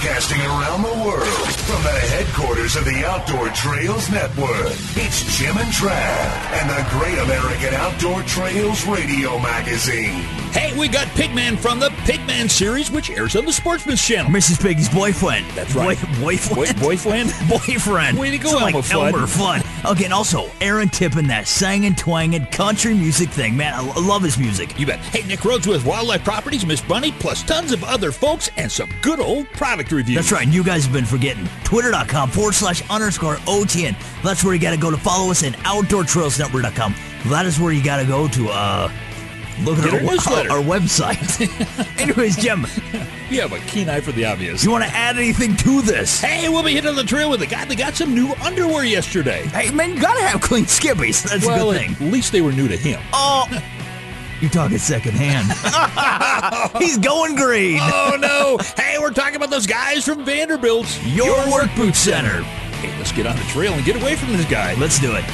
Broadcasting around the world from the headquarters of the Outdoor Trails Network, it's Jim and Trav and the Great American Outdoor Trails Radio Magazine. Hey, we got Pigman from the Pigman series, which airs on the Sportsman's Channel. Mrs. Piggy's boyfriend. That's right. Boy, boyfriend. Boy- boyfriend? boyfriend. Way to go, So like Elmer Fudd. Elmer Fudd. Okay, and also Aaron Tippin, that singing, twanging country music thing. Man, I, I love his music. You bet. Hey, Nick Rhodes with Wildlife Properties, Miss Bunny, plus tons of other folks and some good old product reviews. That's right, and you guys have been forgetting. Twitter.com forward slash underscore OTN. That's where you got to go to follow us and OutdoorTrailsNetwork.com. That is where you got to go to uh, look at our, our our, website. Anyways, Jim, You have a keen eye for the obvious. you want to add anything to this? Hey, we'll be hitting the trail with a guy that got some new underwear yesterday. Hey, man, you got to have clean skippies. That's well, a good thing. at least they were new to him. Oh, you're talking secondhand. He's going green. Oh, no. Hey, we're talking about those guys from Vanderbilt. Your Work Boot Center. Hey, let's get on the trail and get away from this guy. Let's do it.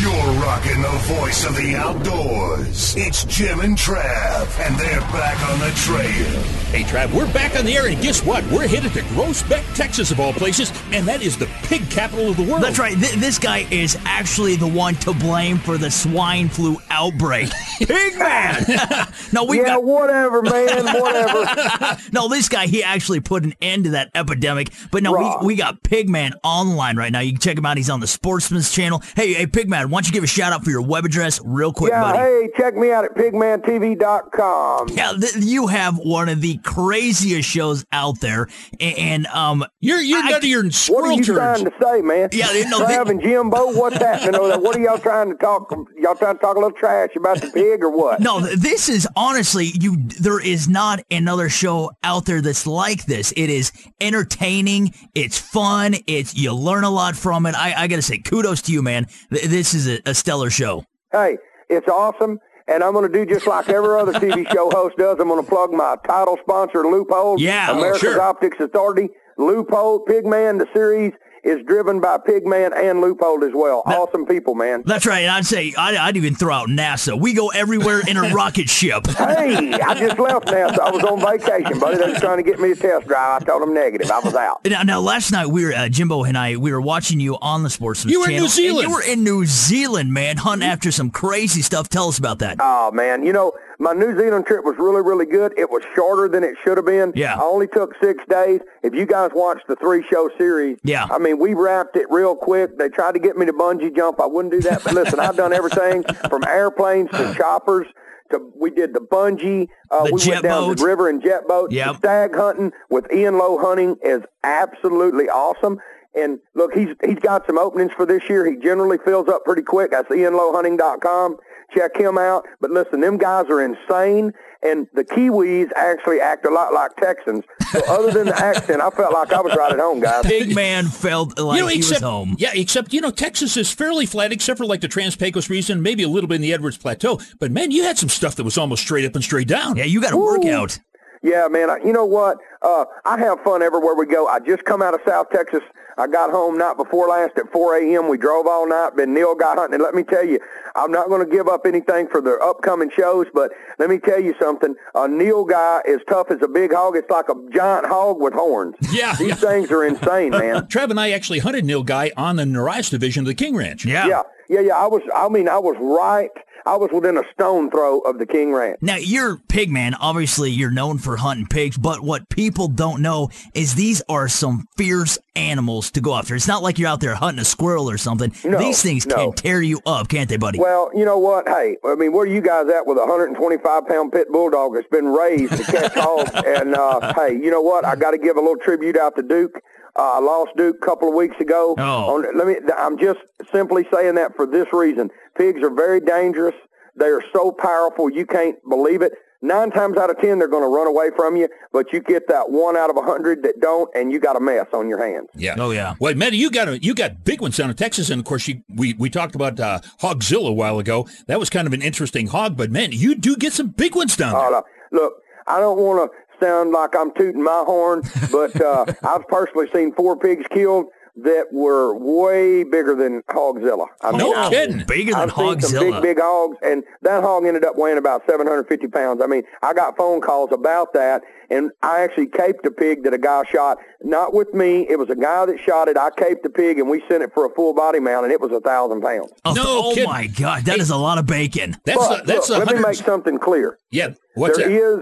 You're rocking the voice of the outdoors. It's Jim and Trav, and they're back on the trail. Hey, Trav, we're back on the air, and guess what? We're headed to Groesbeck, Texas, of all places, and that is the pig capital of the world. That's right. Th- this guy is actually the one to blame for the swine flu outbreak. Pig man. no, we yeah, got whatever, man, whatever. no. This guy, he actually put an end to that epidemic. But no, Right. we, we got Pigman online right now. You can check him out. He's on the Sportsman's Channel. Hey, hey, Pigman, why don't you give a shout out for your web address, real quick, yeah, buddy? hey, check me out at pigmantv.com. Yeah, th- you have one of the craziest shows out there, and, and um, You're you're I- none of your What are squirrel you trying to say, man? Yeah, you know, Trav they- and Jimbo, what's happening over there? What are y'all trying to talk? Y'all trying to talk a little trash about the pig or what? No, this is honestly you. There is not another show out there that's like this. It is entertaining. It's fun. It's you learn a lot from it. I, I gotta say, kudos to you, man. Th- This is a, a stellar show. Hey, it's awesome. And I'm going to do just like every other TV show host does. I'm going to plug my title sponsor, Leupold. Yeah, oh, America's sure. Optics Authority. Leupold, Pigman, the series is driven by Pigman and Leupold as well. awesome people, man. That's right. And I'd say I'd, I'd even throw out NASA. We go everywhere in a rocket ship. Hey, I just left NASA. I was on vacation, buddy. They was trying to get me a test drive. I told them negative. I was out. Now, now, last night we were uh, Jimbo and I we were watching you on the Sportsman's You were in New Zealand. You were in New Zealand, man, hunting after some crazy stuff. Tell us about that. Oh man, you know my New Zealand trip was really, really good. It was shorter than it should have been. Yeah. I only took six days. If you guys watched the three show series, Yeah. I mean we wrapped it real quick. They tried to get me to bungee jump. I wouldn't do that. But listen, I've done everything from airplanes to choppers. To, we did the bungee. Uh, The we jet went down boat. the river and jet boat. Yep. Stag hunting with Ian Lowe hunting is absolutely awesome. And look, he's he's got some openings for this year. He generally fills up pretty quick. That's ianlowhunting.com. Check him out. But listen, them guys are insane. And the Kiwis actually act a lot like Texans. So other than the accent, I felt like I was right at home, guys. Big man felt like you know, he was home. Yeah, except, you know, Texas is fairly flat, except for like the Trans-Pecos region, maybe a little bit in the Edwards Plateau. But man, you had some stuff that was almost straight up and straight down. Yeah, you got to work out. Yeah, man. I, you know what? Uh, I have fun everywhere we go. I just come out of South Texas. I got home night before last at 4 a.m. We drove all night. Been nilgai hunting. And let me tell you, I'm not going to give up anything for the upcoming shows, but let me tell you something. A nilgai is tough as a big hog. It's like a giant hog with horns. Yeah, These yeah. things are insane, man. Trav and I actually hunted nilgai on the Norias division of the King Ranch. Yeah. Yeah, yeah, yeah. I was, I mean, I was right. I was within a stone throw of the King Ranch. Now, you're pig man. Obviously, you're known for hunting pigs, but what people don't know is these are some fierce animals to go after. It's not like you're out there hunting a squirrel or something. No, these things no. can tear you up, can't they, buddy? Well, you know what? Hey, I mean, where are you guys at with a 125 pound pit bulldog that's been raised to catch hogs? And uh, hey, you know what? I got to give a little tribute out to Duke. Uh, I lost Duke a couple of weeks ago. Oh. On, let me. I'm just simply saying that for this reason: pigs are very dangerous. They are so powerful, you can't believe it. nine times out of ten they're going to run away from you, but you get that one out of a hundred that don't, and you got a mess on your hands. Yeah. Oh, yeah. Well, Matt, you got a, you got big ones down in Texas, and of course, you, we we talked about uh, Hogzilla a while ago. That was kind of an interesting hog, but man, you do get some big ones down there. No. Look, I don't want to sound like I'm tooting my horn, but uh, I've personally seen four pigs killed that were way bigger than Hogzilla. I No I- kidding. Bigger than I've seen some big, big hogs, and that hog ended up weighing about 750 pounds. I mean, I got phone calls about that, and I actually caped a pig that a guy shot. Not with me. It was a guy that shot it. I caped the pig, and we sent it for a full body mount, and it was a thousand pounds. Oh, No oh kidding. my God, that is a lot of bacon. That's But a, that's look, a let me make something clear. yeah. What's There that? is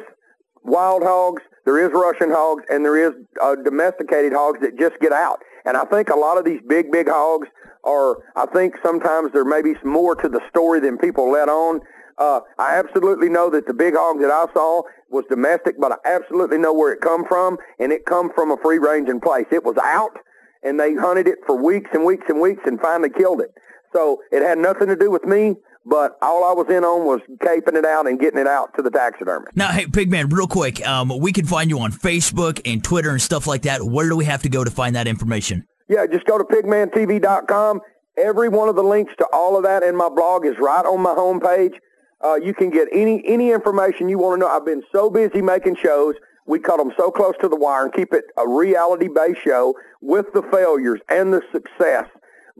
wild hogs, there is Russian hogs, and there is uh, domesticated hogs that just get out. And I think a lot of these big, big hogs are, I think sometimes there may be some more to the story than people let on. Uh, I absolutely know that the big hog that I saw was domestic, but I absolutely know where it come from, and it come from a free-ranging place. It was out, and they hunted it for weeks and weeks and weeks and finally killed it. So it had nothing to do with me, but all I was in on was caping it out and getting it out to the taxidermist. Now, hey, Pigman, real quick, um, we can find you on Facebook and Twitter and stuff like that. Where do we have to go to find that information? Yeah, just go to pigmantv.com. Every one of the links to all of that in my blog is right on my homepage. Uh, you can get any any information you want to know. I've been so busy making shows. We cut them so close to the wire and keep it a reality-based show with the failures and the success.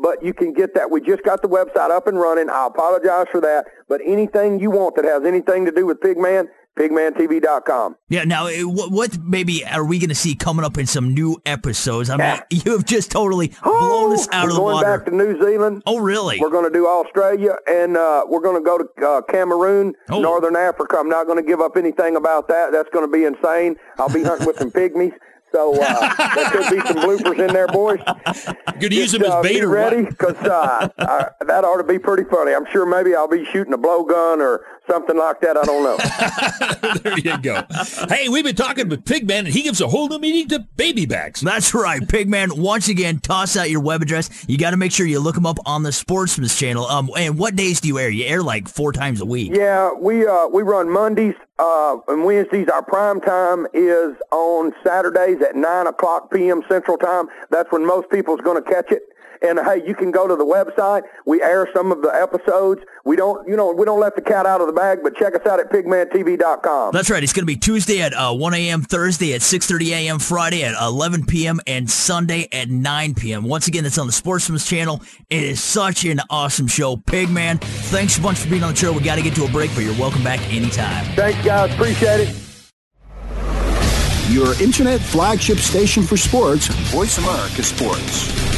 But you can get that. We just got the website up and running. I apologize for that. But anything you want that has anything to do with Pigman, pigmantv.com. Yeah, now, eh, what, what maybe are we going to see coming up in some new episodes? I mean, Yeah. you have just totally blown us out of the going water. back to New Zealand. oh, really? We're going to do Australia, and uh, we're going to go to uh, Cameroon, Oh. Northern Africa. I'm not going to give up anything about that. That's going to be insane. I'll be hunting with some pygmies. So uh, there could be some bloopers in there, boys. Going to use them Just, as uh, bait or ready, because uh, that ought to be pretty funny. I'm sure maybe I'll be shooting a blowgun or something like that. I don't know. there you go. Hey, we've been talking with Pigman, and he gives a whole new meaning to baby backs. That's right, Pigman. Once again, toss out your web address. You got to make sure you look them up on the Sportsman's channel. Um, and what days do you air? You air like four times a week. Yeah, we uh, we run Mondays uh, and Wednesdays. Our prime time is on Saturdays at nine o'clock p.m. Central Time. That's when most people's going to catch it. And hey, you can go to the website. We air some of the episodes. We don't, you know, we don't let the cat out of the bag. But check us out at pigmantv.com. That's right. It's going to be Tuesday at uh, 1 a.m., Thursday at 6.30 a.m., Friday at 11 p.m., and Sunday at 9 p.m. Once again, it's on the Sportsman's channel. It is such an awesome show. Pigman, thanks a bunch for being on the show. We got to get to a break, but you're welcome back anytime. Thanks, guys. Appreciate it. Your internet flagship station for sports, Voice America Sports.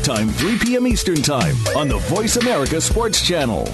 Time, 3 p.m. Eastern Time on the Voice America Sports Channel.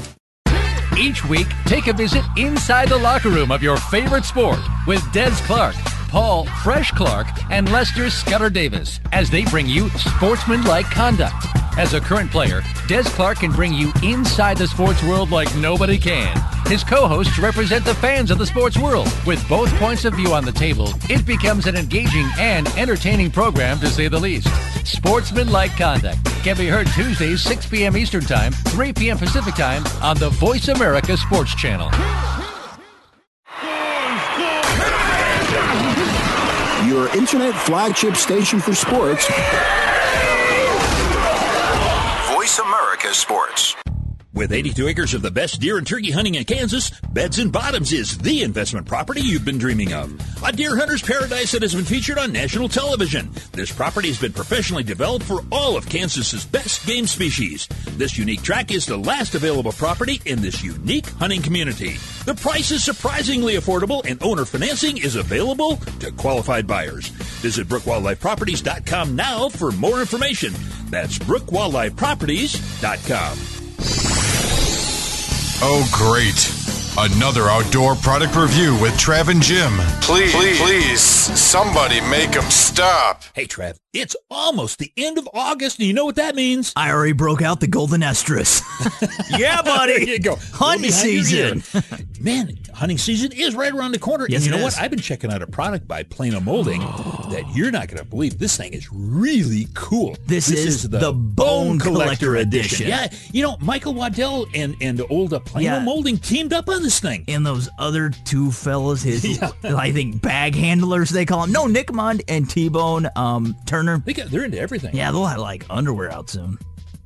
Each week, take a visit inside the locker room of your favorite sport with Des Clark, Paul Fresh Clark, and Lester Scudder Davis as they bring you sportsmanlike conduct. As a current player, Des Clark can bring you inside the sports world like nobody can. His co-hosts represent the fans of the sports world. With both points of view on the table, it becomes an engaging and entertaining program to say the least. Sportsmanlike Conduct can be heard Tuesdays 6 p.m. Eastern Time, 3 p.m. Pacific Time on the Voice America Sports Channel. Your internet flagship station for sports, Voice America Sports. With 82 acres of the best deer and turkey hunting in Kansas, Beds and Bottoms is the investment property you've been dreaming of. A deer hunter's paradise that has been featured on national television. This property has been professionally developed for all of Kansas's best game species. This unique track is the last available property in this unique hunting community. The price is surprisingly affordable and owner financing is available to qualified buyers. Visit BrookWildlifeProperties.com now for more information. That's BrookWildlifeProperties.com. Oh, great. Another outdoor product review with Trav and Jim. Please, please, please, somebody make them stop. Hey, Trav, it's almost the end of August, and you know what that means? I already broke out the golden estrus. yeah, buddy. there you go. Hunting season. Man, hunting season is right around the corner. Yes, and you know is. what? I've been checking out a product by Plano Molding that you're not going to believe. This thing is really cool. This is the Bone Collector Edition. Yeah, you know, Michael Waddell and, and old Plano Yeah. Molding teamed up on this thing. And those other two fellas, his I think bag handlers they call them. No, Nick Mundt and T Bone um, Turner. They got, they're into everything. Yeah, they'll have like underwear out soon.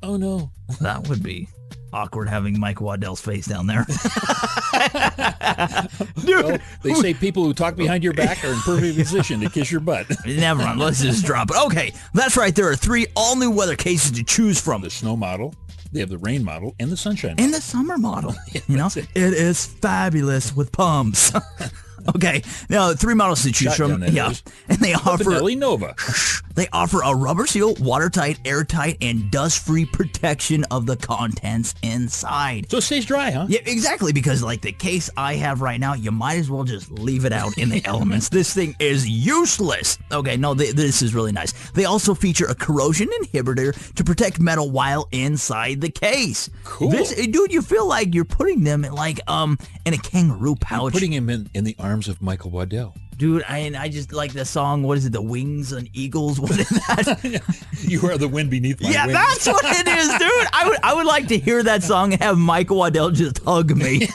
Oh, no. That would be awkward having Mike Waddell's face down there. Dude, Well, they say people who talk behind your back are in perfect position to kiss your butt. never mind. Let's just drop it. Okay, that's right. There are three all new weather cases to choose from. The snow model, they have the rain model, and the sunshine model. in the summer model. you know, it is fabulous with pumps. okay, now three models to choose Shotgun, from. that Yeah, is. and they offer Benelli Nova. they offer a rubber seal, watertight, airtight, and dust-free protection of the contents inside. So it stays dry, huh? Yeah, exactly. Because like the case I have right now, you might as well just leave it out in the elements. This thing is useless. Okay, no, th- this is really nice. They also feature a corrosion inhibitor to protect metal while inside the case. Cool. This, dude, you feel like you're putting them in like um in a kangaroo pouch. Putting him in, in the arms of Michael Waddell. dude, I and I just like the song. What is it? The wings and eagles. What is that? You are the wind beneath my yeah, wings. that's what it is, dude. I would I would like to hear that song and have Michael Waddell just hug me.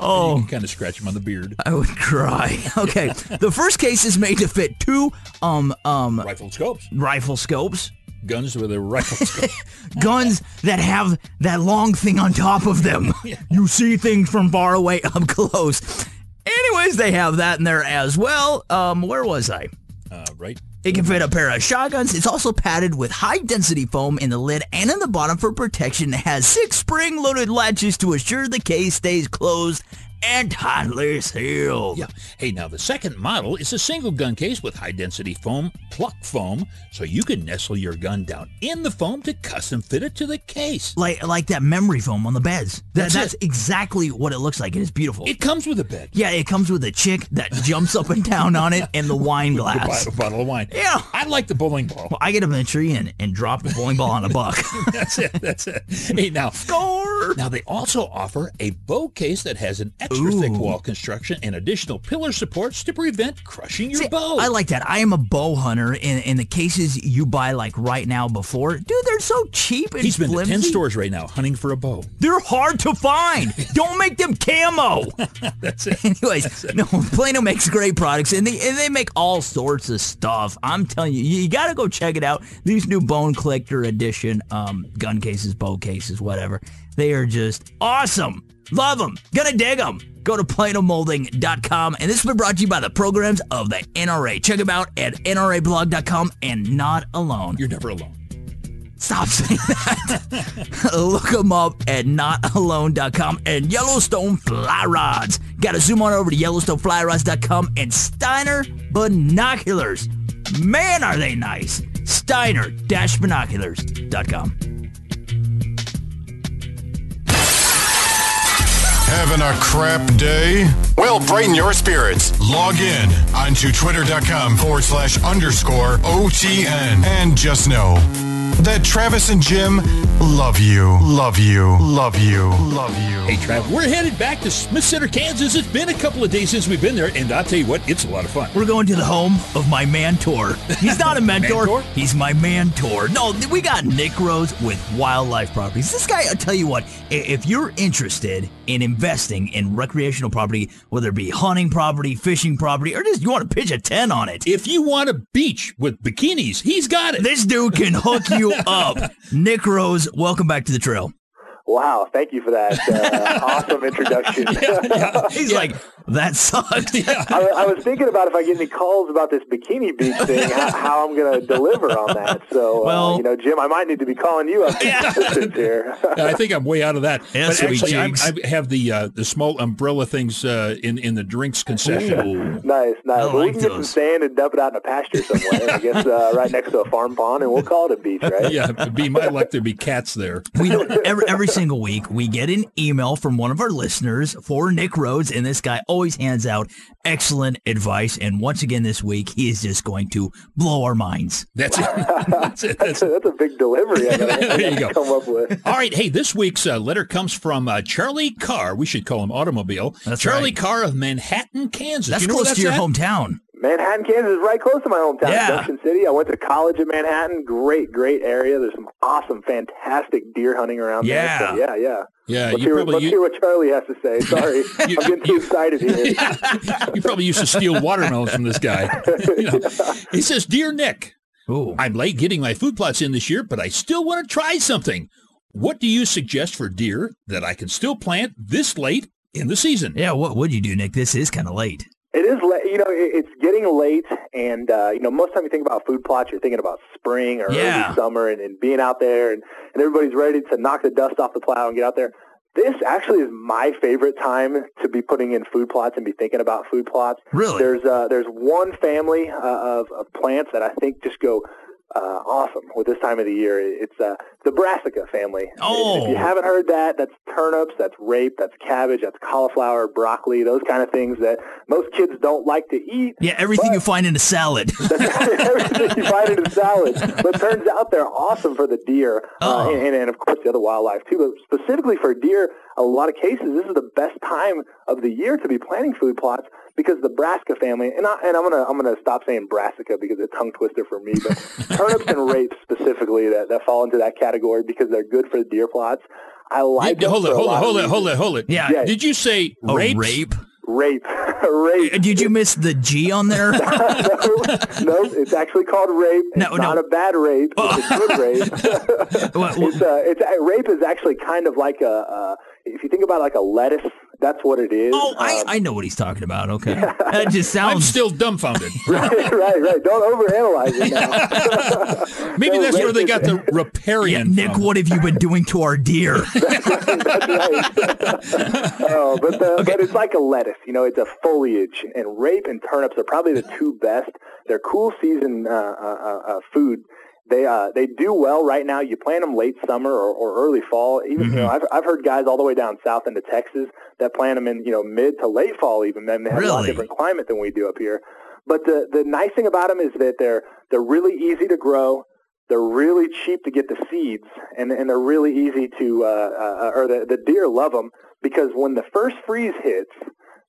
oh. You can kind of scratch him on the beard. I would cry. Okay, the first case is made to fit two um um Rifle scopes. rifle scopes, Guns with a rifle scope. guns that have that long thing on top of them. You see things from far away up close. Anyways, they have that in there as well. Um, where was I? uh, right? It can fit a pair of shotguns. It's also padded with high density foam in the lid and in the bottom for protection. It has six spring loaded latches to assure the case stays closed and tightly sealed. Yeah. Hey, now the second model is a single gun case with high density foam, pluck foam, so you can nestle your gun down in the foam to custom fit it to the case. like like that memory foam on the beds. That, That's that's exactly what it looks like. It is beautiful. It comes with a bed. yeah, it comes with a chick that jumps up and down on it and the wine A glass. bo- bottle of wine. Yeah. I like the bowling ball. Well, I get up in a tree and, and drop the bowling ball on a buck. That's it. That's it. Hey, now, Score! Now they also offer a bow case that has an extra thick wall construction and additional pillar supports to prevent crushing your See, bow. I like that. I am a bow hunter, and, and the cases you buy like right now before, dude, they're so cheap and He's been to 10 stores right now hunting for a bow. They're hard to find. Don't make them camo. That's it. Anyways, no, Plano makes great products, and they and they make all sorts of stuff. I'm telling you, you got to go check it out. These new Bone Collector Edition um, gun cases, bow cases, whatever. They are just awesome. Love them. Gonna dig them. Go to planomolding.com, and this has been brought to you by the programs of the NRA. Check them out at nrablog.com and not alone. You're never alone. Stop saying that. Look them up at notalone.com and Yellowstone Fly Rods. Got to zoom on over to YellowstoneFlyRods.com and Steiner Binoculars. Man, are they nice. Steiner-binoculars.com. Having a crap day? Well, brighten your spirits. Log in onto twitter.com forward slash underscore OTN. And just know that Travis and Jim love you, love you, love you, love you. Hey, Trav, we're headed back to Smith Center, Kansas. It's been a couple of days since we've been there, and I'll tell you what, it's a lot of fun. We're going to the home of my mentor. He's not a mentor. Mentor? He's my mentor. No, we got Nick Rhodes with Wildlife Properties. This guy, I'll tell you what, if you're interested in investing in recreational property, whether it be hunting property, fishing property, or just you want to pitch a tent on it, If you want a beach with bikinis, he's got it. this dude can hook you up. Nick Rhodes, welcome back to the trail. Wow, thank you for that uh, awesome introduction. He's like, that sucked. I, I was thinking about if I get any calls about this bikini beach thing, how, how I'm going to deliver on that. So, Well- uh, you know, Jim, I might need to be calling you up for assistance here. I think I'm way out of that. Yeah, but actually, I'm. I have the uh, the small umbrella things uh, in in the drinks concession. nice, nice. I well, we like can get some sand and dump it out in a pasture somewhere. I guess uh, right next to a farm pond, and we'll call it a beach, right? yeah, it'd be my luck there'd be cats there. we don't, every, every single week, we get an email from one of our listeners for Nick Rhodes, and this guy always hands out excellent advice. And once again this week, he is just going to blow our minds. That's it. That's it. That's, a, that's a big delivery. I gotta, I There you go. Come up with. All right. Hey, this week's uh, letter comes from uh, Charlie Carr. We should call him Automobile. That's Charlie right. Carr of Manhattan, Kansas. That's you know where close to your at? hometown. Manhattan, Kansas is right close to my hometown, Yeah. Junction City. I went to college in Manhattan. Great, great area. There's some awesome, fantastic deer hunting around Yeah. there. So, yeah, yeah. Yeah, Let's, you hear, probably let's you- hear what Charlie has to say. Sorry, You- I'm getting too excited here. you probably used to steal watermelons from this guy. You know. He says, "Dear Nick, Ooh. I'm late getting my food plots in this year, but I still want to try something. What do you suggest for deer that I can still plant this late in the season?" Yeah, what would you do, Nick? This is kind of late. It is late. You know, it's getting late, and uh, you know, most time you think about food plots, you're thinking about spring or Yeah. early summer, and, and being out there, and, and everybody's ready to knock the dust off the plow and get out there. This actually is my favorite time to be putting in food plots and be thinking about food plots. Really? There's uh, there's one family uh, of, of plants that I think just go uh, awesome with this time of the year. It's uh, the brassica family. Oh. If you haven't heard that, that's turnips, that's rape, that's cabbage, that's cauliflower, broccoli, those kind of things that most kids don't like to eat. Yeah, everything you find in a salad. Everything you find in a salad. But turns out they're awesome for the deer uh, Oh. and, and, of course, the other wildlife, too. But specifically for deer, a lot of cases, this is the best time of the year to be planting food plots because the brassica family, and, I, and I'm gonna I'm gonna stop saying brassica because it's a tongue twister for me, but turnips and rapes specifically that, that fall into that category because they're good for the deer plots. I like Yeah, hold for it, hold it, hold it, hold it, hold it. Yeah. Yeah. Did you say Oh, rapes? rape? Rape, rape. Did you miss the G on there? no, no, it's actually called rape. It's No, no. not a bad rape. It's a good rape. What- what- it's, uh, it's uh, rape is actually kind of like a. If you think about like a lettuce, that's what it is. oh, I, Um, I know what he's talking about. Okay. That just sounds. I'm sounds. still dumbfounded. right, right, right. Don't overanalyze it now. Maybe No, that's where they got the riparian. Nick, from. what have you been doing to our deer? That's right. oh, but the, but it's like a lettuce. You know, it's a foliage, and rape and turnips are probably the two best. They're cool season uh, uh, uh, uh, food. They uh, they do well right now. You plant them late summer or, or early fall. Even you know, I've I've heard guys all the way down south into Texas that plant them in you know mid to late fall. Even then they have a lot different climate than we do up here. But the the nice thing about them is that they're they're really easy to grow. They're really cheap to get the seeds, and and they're really easy to uh, uh, or the the deer love them because when the first freeze hits,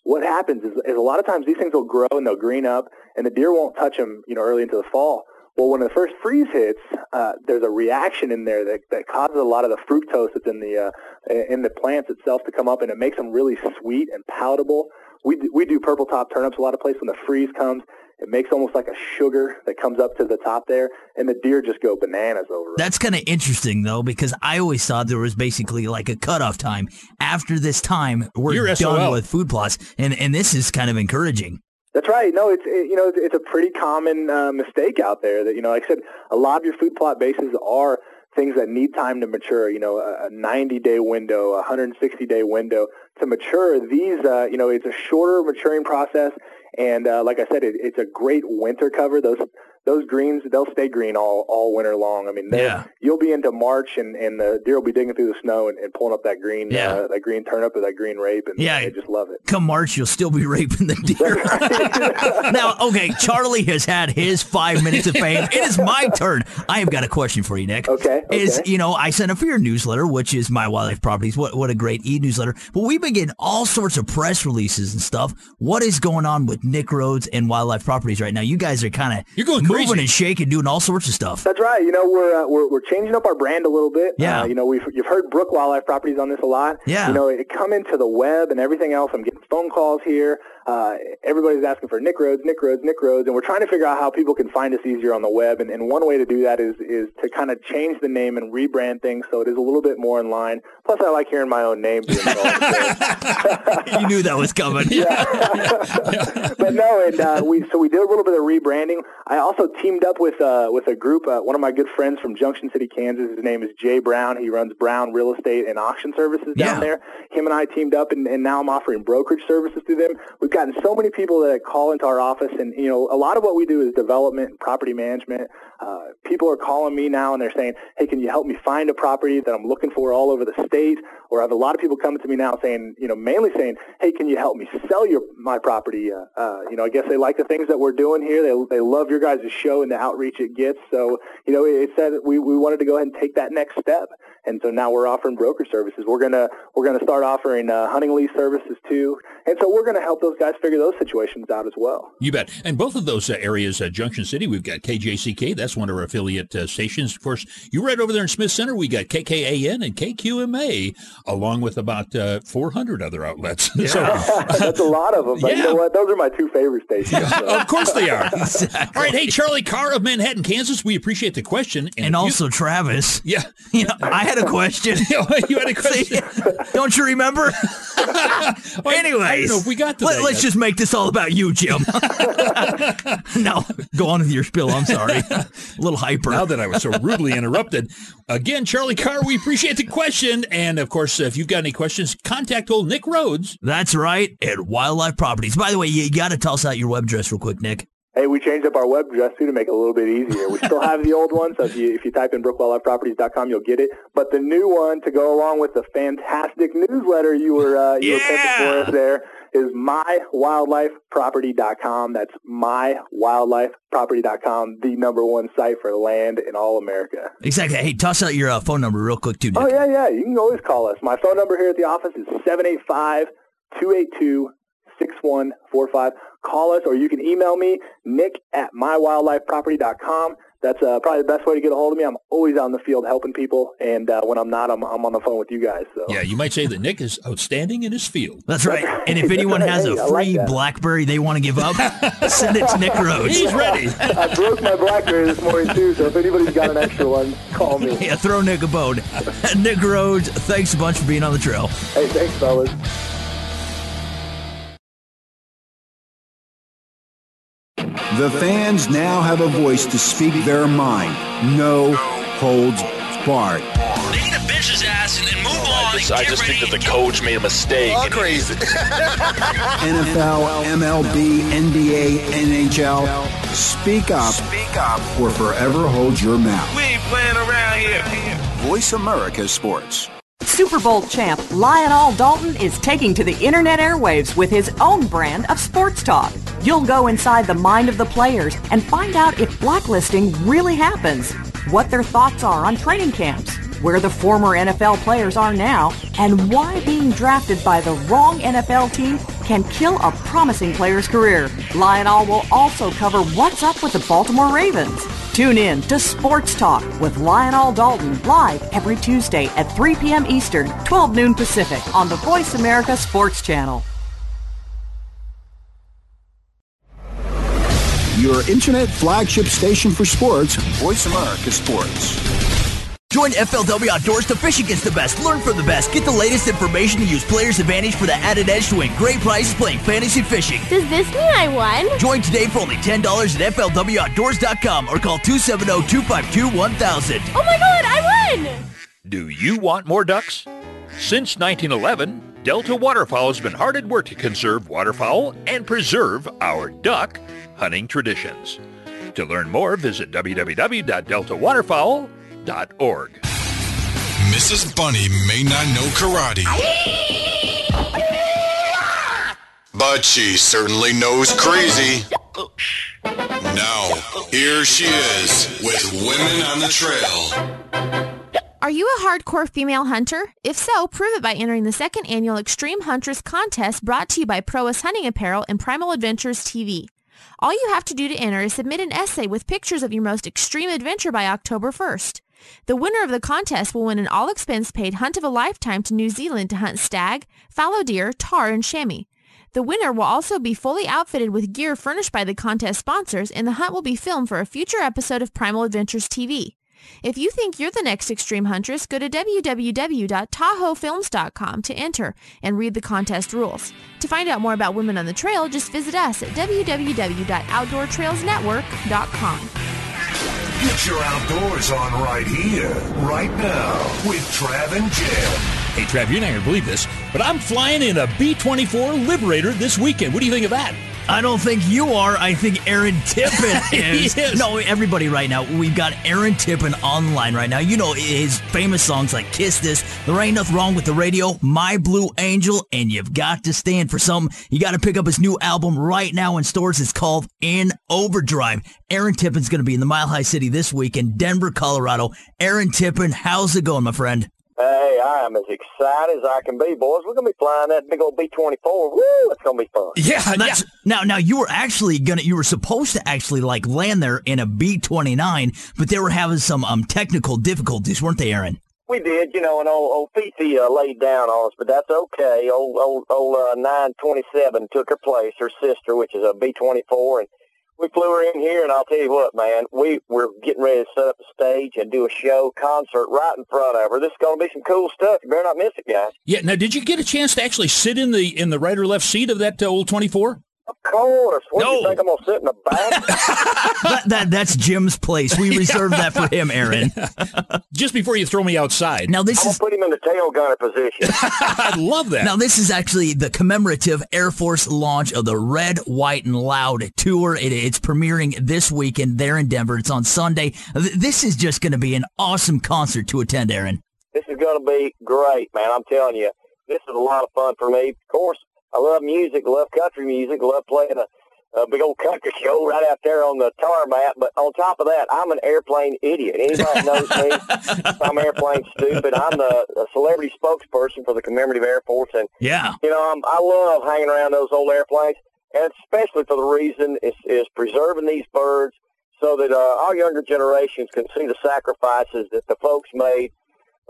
what happens is, is a lot of times these things will grow and they'll green up, and the deer won't touch them, you know, early into the fall. Well, when the first freeze hits, uh, there's a reaction in there that, that causes a lot of the fructose that's in the uh, in the plants itself to come up, and it makes them really sweet and palatable. We do, we do purple top turnips a lot of places when the freeze comes. It makes almost like a sugar that comes up to the top there, and the deer just go bananas over it. That's kind of interesting though, because I always thought there was basically like a cutoff time. After this time, we're You're done SOL. with food plots, and and this is kind of encouraging. That's right. No, it's it, you know it's, a pretty common uh, mistake out there that you know like I said a lot of your food plot bases are things that need time to mature. You know, a 90 day window, a 160 day window to mature. These uh, you know it's a shorter maturing process, and uh, like I said, it, it's a great winter cover. Those those greens they'll stay green all all winter long. I mean, Yeah. you'll be into March and, and the deer will be digging through the snow and, and pulling up that green Yeah. uh, that green turnip or that green rape, and Yeah. they just love it. Come March, you'll still be raping the deer. now, okay, Charlie has had his five minutes of fame. It is my turn. I have got a question for you, Nick. Okay, Is you know I sent up for your newsletter, which is my wildlife properties. What what a great e newsletter. But we've been getting all sorts of press releases and stuff. What is going on with Nick Rhodes and wildlife properties right now? You guys are kind of You're going moving crazy. and shaking, doing all sorts of stuff. That's right. You know, we're uh, we're, we're changing up our brand a little bit. Yeah. Uh, you know, we've you've heard Brook Wildlife Properties on this a lot. Yeah. You know, it come into the web and everything else. I'm getting phone calls here. Uh, everybody's asking for Nick Rhodes, Nick Rhodes, Nick Rhodes, and we're trying to figure out how people can find us easier on the web. And, and one way to do that is is to kind of change the name and rebrand things so it is a little bit more in line. Plus, I like hearing my own name being called. you knew that was coming. yeah. but no, and uh, we so we did a little bit of rebranding. I also teamed up with uh, with a group. Uh, one of my good friends from Junction City, Kansas. His name is Jay Brown. He runs Brown Real Estate and Auction Services down Yeah. there. Him and I teamed up, and, and now I'm offering brokerage services to them. We've we've gotten so many people that call into our office, and you know, a lot of what we do is development and property management. Uh, people are calling me now and they're saying, "Hey, can you help me find a property that I'm looking for all over the state?" Or I have a lot of people coming to me now saying, you know, mainly saying, "Hey, can you help me sell your my property?" Uh, uh, you know, I guess they like the things that we're doing here. They they love your guys' show and the outreach it gets. So, you know, it said we we wanted to go ahead and take that next step, and so now we're offering broker services. We're gonna we're gonna start offering uh, hunting lease services too, and so we're gonna help those guys figure those situations out as well. You bet. And both of those uh, areas, uh, Junction City, we've got KJCK. That's one of our affiliate uh, stations. Of course, you right over there in Smith Center, we got KKAN and KQMA, along with about uh, 400 other outlets. Yeah. so, That's a lot of them. But yeah. you know what? Those are my two favorite stations. So. of course they are. exactly. All right. Hey, Charlie Carr of Manhattan, Kansas, we appreciate the question. And, and also you, Travis. Yeah. You know, I had a question. you had a question. don't you remember? well, Anyways, we got let, us just make this all about you, Jim. no, go on with your spill. I'm sorry. a little hyper. Now that I was so rudely interrupted. Again, Charlie Carr, we appreciate the question. And of course, if you've got any questions, contact old Nick Rhodes. That's right, at Wildlife Properties. By the way, you got to tell us out your web address real quick, Nick. Hey, we changed up our web address too to make it a little bit easier. We still have the old one, so if you if you type in brookwildlifeproperties.com, you'll get it. But the new one to go along with the fantastic newsletter you were uh, you yeah. were for us there is mywildlifeproperty.com. That's mywildlifeproperty.com, the number one site for land in all America. Exactly. Hey, toss out your uh, phone number real quick too. Nick. Oh yeah, yeah. You can always call us. My phone number here at the office is 785 282 6145. Call us or you can email me, nick at mywildlifeproperty.com. That's uh, probably the best way to get a hold of me. I'm always out in the field helping people, and uh, when I'm not, I'm, I'm on the phone with you guys. So. Yeah, you might say that Nick is outstanding in his field. That's right. And if anyone has a free like BlackBerry they want to give up, send it to Nick Rhodes. He's ready. I broke my BlackBerry this morning too, so if anybody's got an extra one, call me. Yeah, throw Nick a bone. Nick Rhodes, thanks a bunch for being on the trail. Hey, thanks, fellas. The fans now have a voice to speak their mind. No holds barred. They need to bench his ass and, and move on. I just, I just think that the coach made a mistake. All crazy. NFL, MLB, NBA, NHL. Speak up. Speak up. Or forever hold your mouth. We ain't playing around here. Voice America Sports. Super Bowl champ Lional Dalton is taking to the internet airwaves with his own brand of sports talk. You'll go inside the mind of the players and find out if blacklisting really happens, what their thoughts are on training camps, where the former NFL players are now, and why being drafted by the wrong NFL team can kill a promising player's career. Lional will also cover what's up with the Baltimore Ravens. Tune in to Sports Talk with Lional Dalton live every Tuesday at 3 p.m. Eastern, 12 noon Pacific on the Voice America Sports Channel. Your internet flagship station for sports, Voice America Sports. Join FLW Outdoors to fish against the best, learn from the best, get the latest information to use Players Advantage for the added edge to win great prizes playing fantasy fishing. Does this mean I won? Join today for only $10 at FLWOutdoors.com or call 270-252-1000. Oh my god, I won! Do you want more ducks? Since 1911, Delta Waterfowl has been hard at work to conserve waterfowl and preserve our duck hunting traditions. To learn more, visit www.deltawaterfowl.com karate.org. Mrs. Bunny may not know karate, but she certainly knows crazy. Now, here she is with Women on the Trail. Are you a hardcore female hunter? If so, prove it by entering the second annual Extreme Huntress contest brought to you by Prois Hunting Apparel and Primal Adventures TV. All you have to do to enter is submit an essay with pictures of your most extreme adventure by October 1st. The winner of the contest will win an all-expense-paid hunt of a lifetime to New Zealand to hunt stag, fallow deer, tahr, and chamois. The winner will also be fully outfitted with gear furnished by the contest sponsors, and the hunt will be filmed for a future episode of Primal Adventures TV. If you think you're the next extreme huntress, go to www.tahoefilms.com to enter and read the contest rules. To find out more about Women on the Trail, just visit us at www.outdoortrailsnetwork.com. Get your outdoors on right here, right now, with Trav and Jim. Hey, Trav, you're not going to believe this, but I'm flying in a B-24 Liberator this weekend. What do you think of that? I don't think you are. I think Aaron Tippin is. is. No, everybody right now. We've got Aaron Tippin online right now. You know his famous songs like Kiss This, There Ain't Nothing Wrong with the Radio, My Blue Angel, and You've Got to Stand for Something. You got to pick up his new album right now in stores. It's called In Overdrive. Aaron Tippin's going to be in the Mile High City this week in Denver, Colorado. Aaron Tippin, how's it going, my friend? Hey, I am as excited as I can be, boys. We're gonna be flying that big old B-24. Woo! It's gonna be fun. Yeah, That's, Now, now you were actually gonna, you were supposed to actually like land there in a B twenty nine, but they were having some um technical difficulties, weren't they, Aaron? We did, you know, and old, old Fifi uh, laid down on us, but that's okay. Old old old uh, 927 took her place, her sister, which is a B-24, and we flew her in here. And I'll tell you what, man, we we're getting ready to set up a stage and do a show concert right in front of her. This is gonna be some cool stuff. You better not miss it, guys. Yeah. Now, did you get a chance to actually sit in the in the right or left seat of that uh, old 24? Of course. What do you think I'm gonna sit in the back? that, that that's Jim's place. We reserve that for him, Aaron. Just before you throw me outside. Now this I'm is gonna put him in the tail gunner position. I love that. now this is actually the commemorative Air Force launch of the Red, White, and Loud tour. It, it's premiering this weekend there in Denver. It's on Sunday. This is just going to be an awesome concert to attend, Aaron. This is going to be great, man. I'm telling you, this is a lot of fun for me. Of course, I love music, love country music, love playing a, a big old country show right out there on the tarmac. But on top of that, I'm an airplane idiot. Anybody knows me? I'm airplane stupid. I'm the, the celebrity spokesperson for the commemorative Air Force, and Yeah. you know, I'm, I love hanging around those old airplanes, and especially for the reason is, is preserving these birds so that uh, our younger generations can see the sacrifices that the folks made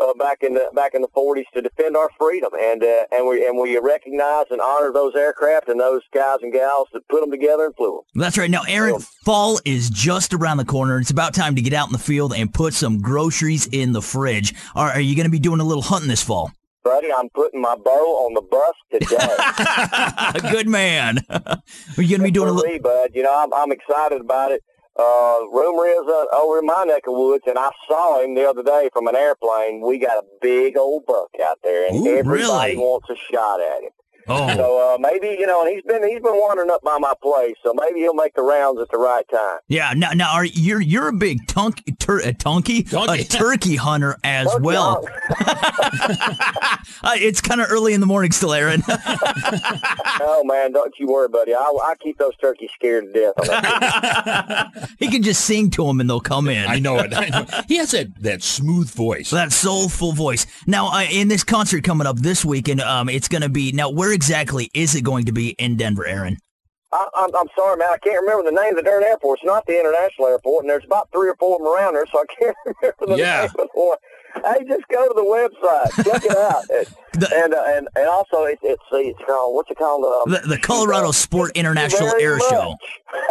uh, back in the back in the 40s to defend our freedom, and uh, and we and we recognize and honor those aircraft and those guys and gals that put them together and flew them. That's right. Now, Aaron, fall is just around the corner. It's about time to get out in the field and put some groceries in the fridge. Are, are you going to be doing a little hunting this fall? Buddy, I'm putting my bow on the bus today. Good man. Are you going to be doing a little? bud. You know, I'm, I'm excited about it. Uh, rumor is uh, over in my neck of woods, and I saw him the other day from an airplane. We got a big old buck out there, and Ooh, everybody really? wants a shot at him. Oh. So uh, maybe you know, and he's been he's been wandering up by my place, so maybe he'll make the rounds at the right time. Yeah. Now, now, are you're you're a big tunk, tur, a tunky, Donkey. a turkey hunter as Turkey well. Uh, it's kind of early in the morning still, Aaron. oh man, don't you worry, buddy. I, I keep those turkeys scared to death. He can just sing to them and they'll come in. I know it. I know. He has that, that smooth voice. That soulful voice. Now, uh, in this concert coming up this weekend, um, it's going to be. Now, where exactly is it going to be in Denver, Aaron? I, I'm, I'm sorry, man. I can't remember the name of the darn airport. It's not the international airport, and there's about three or four of them around there, so I can't remember the Yeah. name of the one. Hey, just go to the website, check it out, and and, uh, and and also it, it's it's called what's it called? Um, The, the Colorado Sport International Air much. Show.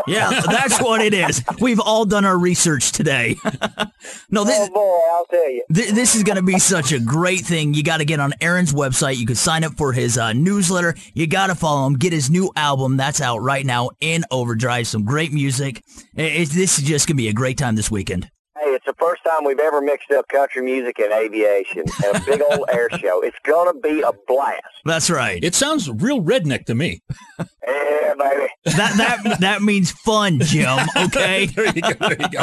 Yeah, that's what it is. We've all done our research today. no, this, Oh boy, I'll tell you. Th- this is going to be such a great thing. You got to get on Aaron's website. You can sign up for his uh, newsletter. You got to follow him. Get his new album that's out right now in Overdrive. Some great music. I- it's- this is just going to be a great time this weekend. Hey, the first time we've ever mixed up country music and aviation and a big old air show. It's gonna be a blast. That's right. It sounds real redneck to me. Yeah, baby. That that that means fun, Jim. Okay. there you go. There you go.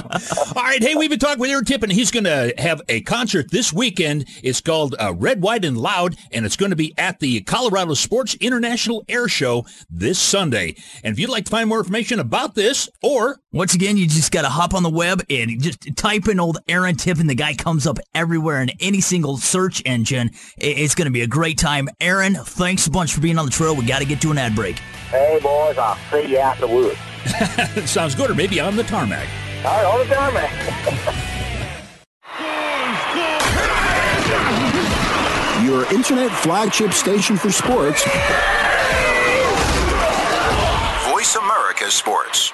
All right. Hey, we've been talking with Aaron Tippin. He's going to have a concert this weekend. It's called uh, Red, White, and Loud, and it's going to be at the Colorado Sports International Air Show this Sunday. And if you'd like to find more information about this, or Once again, you just got to hop on the web and just type in old Aaron Tippin. The guy comes up everywhere in any single search engine. It's going to be a great time. Aaron, thanks a bunch for being on the trail. We got to get to an ad break. Hey, boys, I'll see you out the woods. sounds good, or maybe on the tarmac. All right, all the tarmac. Your internet flagship station for sports. Voice America Sports.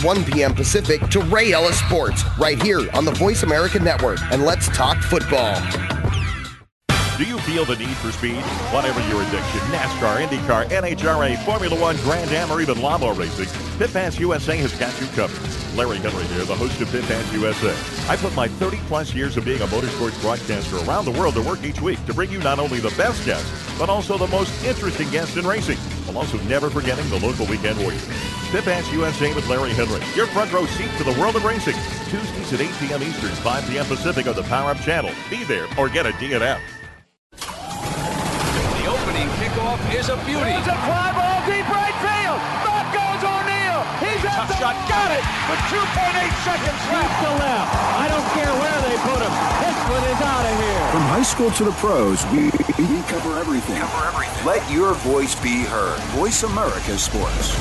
1 p.m. Pacific to Ray Ellis Sports right here on the Voice America Network. And let's talk football. Do you feel the need for speed? Whatever your addiction, NASCAR, IndyCar, NHRA, Formula One, Grand Am, or even lawnmower racing, Pit Pass USA has got you covered. Larry Henry here, the host of Pit Pass USA. I put my 30 plus years of being a motorsports broadcaster around the world to work each week to bring you not only the best guests, but also the most interesting guests in racing, while also never forgetting the local weekend warriors. Pit Pass USA with Larry Henry, your front row seat to the world of racing. Tuesdays at 8 p.m. Eastern, 5 p.m. Pacific on the Power Up channel. Be there or get a DNF. The opening kickoff is a beauty. It's a fly ball deep right field. Back goes O'Neal. He's at the shot. Got it with 2.8 seconds left. to left. I don't care where they put him. This one is out of here. From high school to the pros, we, we cover everything. Cover everything. Let your voice be heard. Voice America Sports.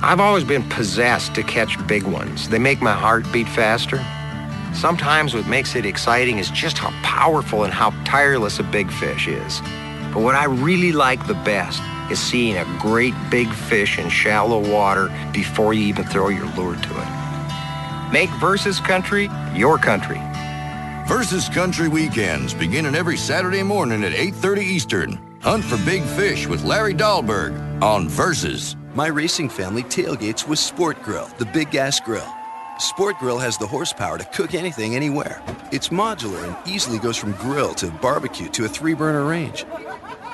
I've always been possessed to catch big ones. They make my heart beat faster. Sometimes what makes it exciting is just how powerful and how tireless a big fish is. But what I really like the best is seeing a great big fish in shallow water before you even throw your lure to it. Make Versus Country your country. Versus Country weekends beginning every Saturday morning at 8:30 Eastern. Hunt for big fish with Larry Dahlberg on Versus. My racing family tailgates with Sport Grill, the big gas grill. Sport Grill has the horsepower to cook anything anywhere. It's modular and easily goes from grill to barbecue to a three burner range.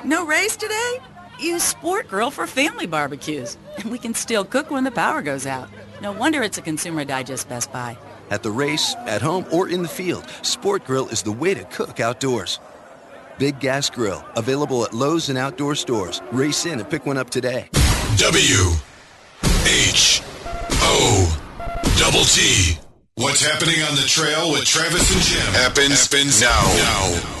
No race today? Use Sport Grill for family barbecues. And we can still cook when the power goes out. No wonder it's a Consumer Digest Best Buy. At the race, at home, or in the field, Sport Grill is the way to cook outdoors. Big Gas Grill, available at Lowe's and outdoor stores. Race in and pick one up today. W H O double T. What's happening on the trail with Travis and Jim happens, happens now. now.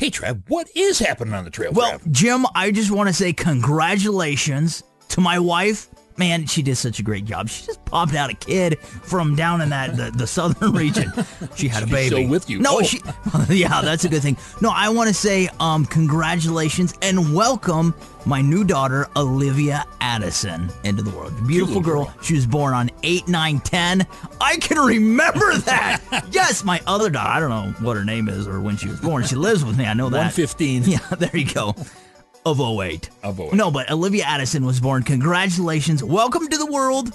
Hey, Trav, what is happening on the trail? Well, Trav? Jim, I just want to say congratulations to my wife. Man, she did such a great job. She just popped out a kid from down in that the, the southern region. She had a She's baby. with you. No, Oh. she. Yeah, that's a good thing. No, I want to say um congratulations and welcome my new daughter Olivia Addison into the world. Beautiful little girl. She was born on 8 9 10. I can remember that. yes, my other daughter. I don't know what her name is or when she was born. She lives with me. I know that. 115. Yeah, there you go. Of 08. Of 08. No, but Olivia Addison was born. Congratulations. Welcome to the world.